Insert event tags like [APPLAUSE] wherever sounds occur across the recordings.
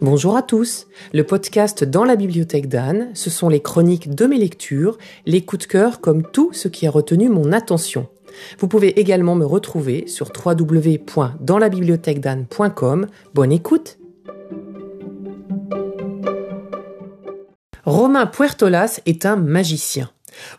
Bonjour à tous. Le podcast Dans la bibliothèque d'Anne, ce sont les chroniques de mes lectures, les coups de cœur comme tout ce qui a retenu mon attention. Vous pouvez également me retrouver sur www.danslabibliothèquedanne.com. Bonne écoute. Romain Puertolas est un magicien.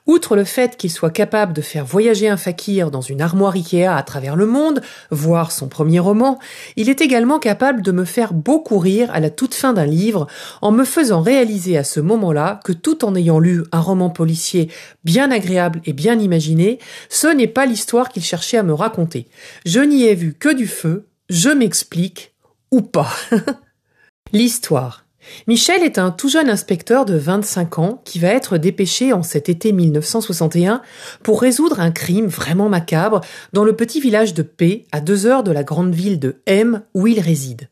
Outre le fait qu'il soit capable de faire voyager un fakir dans une armoire Ikea à travers le monde, voir son premier roman, il est également capable de me faire beaucoup rire à la toute fin d'un livre en me faisant réaliser à ce moment-là que tout en ayant lu un roman policier bien agréable et bien imaginé, ce n'est pas l'histoire qu'il cherchait à me raconter. Je n'y ai vu que du feu, je m'explique, ou pas. [LAUGHS] L'histoire. Michel est un tout jeune inspecteur de 25 ans qui va être dépêché en cet été 1961 pour résoudre un crime vraiment macabre dans le petit village de P, à deux heures de la grande ville de M où il réside.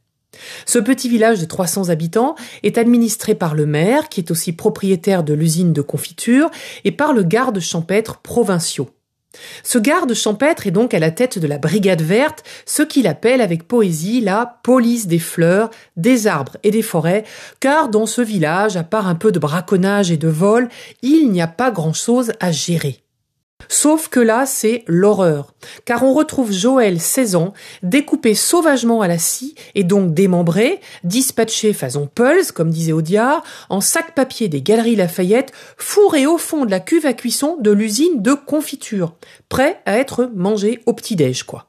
Ce petit village de 300 habitants est administré par le maire, qui est aussi propriétaire de l'usine de confiture, et par le garde champêtre provinciaux. Ce garde champêtre est donc à la tête de la brigade verte, ce qu'il appelle avec poésie la police des fleurs, des arbres et des forêts, car dans ce village, à part un peu de braconnage et de vol, il n'y a pas grand-chose à gérer. Sauf que là, c'est l'horreur, car on retrouve Joël, 16 ans, découpé sauvagement à la scie et donc démembré, dispatché façon Pulse, comme disait Audiard, en sac papier des Galeries Lafayette, fourré au fond de la cuve à cuisson de l'usine de confiture, prêt à être mangé au petit-déj, quoi.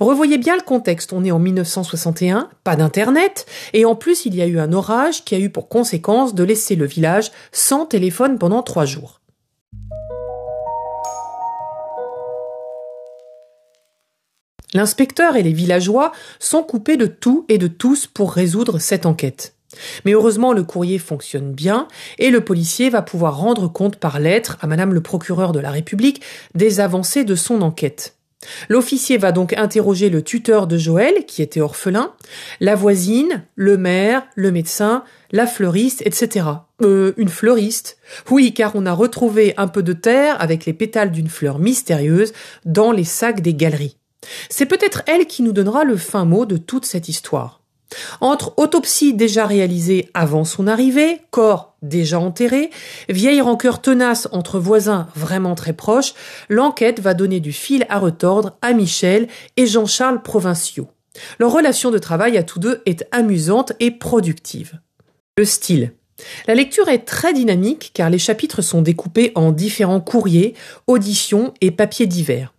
Revoyez bien le contexte, on est en 1961, pas d'internet, et en plus il y a eu un orage qui a eu pour conséquence de laisser le village sans téléphone pendant trois jours. L'inspecteur et les villageois sont coupés de tout et de tous pour résoudre cette enquête. Mais heureusement, le courrier fonctionne bien et le policier va pouvoir rendre compte par lettre à madame le procureur de la République des avancées de son enquête. L'officier va donc interroger le tuteur de Joël, qui était orphelin, la voisine, le maire, le médecin, la fleuriste, etc. Euh, une fleuriste Oui, car on a retrouvé un peu de terre avec les pétales d'une fleur mystérieuse dans les sacs des galeries. C'est peut-être elle qui nous donnera le fin mot de toute cette histoire. Entre autopsie déjà réalisée avant son arrivée, corps déjà enterré, vieille rancœur tenace entre voisins vraiment très proches, l'enquête va donner du fil à retordre à Michel et Jean-Charles Provinciaux. Leur relation de travail à tous deux est amusante et productive. Le style. La lecture est très dynamique car les chapitres sont découpés en différents courriers, auditions et papiers divers.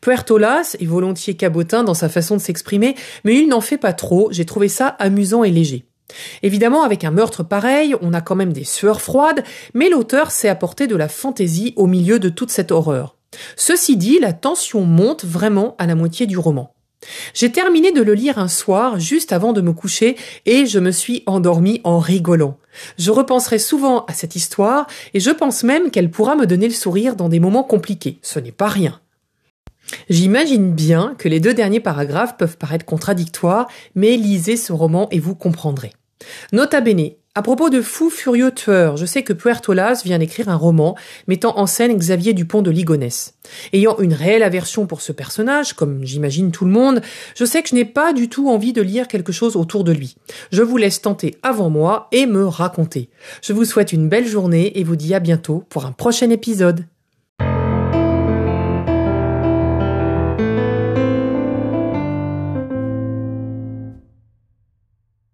Puertolas est volontiers cabotin dans sa façon de s'exprimer, mais il n'en fait pas trop, j'ai trouvé ça amusant et léger. Évidemment, avec un meurtre pareil, on a quand même des sueurs froides, mais l'auteur sait apporter de la fantaisie au milieu de toute cette horreur. Ceci dit, la tension monte vraiment à la moitié du roman. J'ai terminé de le lire un soir, juste avant de me coucher, et je me suis endormi en rigolant. Je repenserai souvent à cette histoire, et je pense même qu'elle pourra me donner le sourire dans des moments compliqués. Ce n'est pas rien. J'imagine bien que les deux derniers paragraphes peuvent paraître contradictoires, mais lisez ce roman et vous comprendrez. Nota bene, à propos de fou furieux tueur, je sais que Puertolas vient d'écrire un roman mettant en scène Xavier Dupont de Ligonnès. Ayant une réelle aversion pour ce personnage, comme j'imagine tout le monde, je sais que je n'ai pas du tout envie de lire quelque chose autour de lui. Je vous laisse tenter avant moi et me raconter. Je vous souhaite une belle journée et vous dis à bientôt pour un prochain épisode.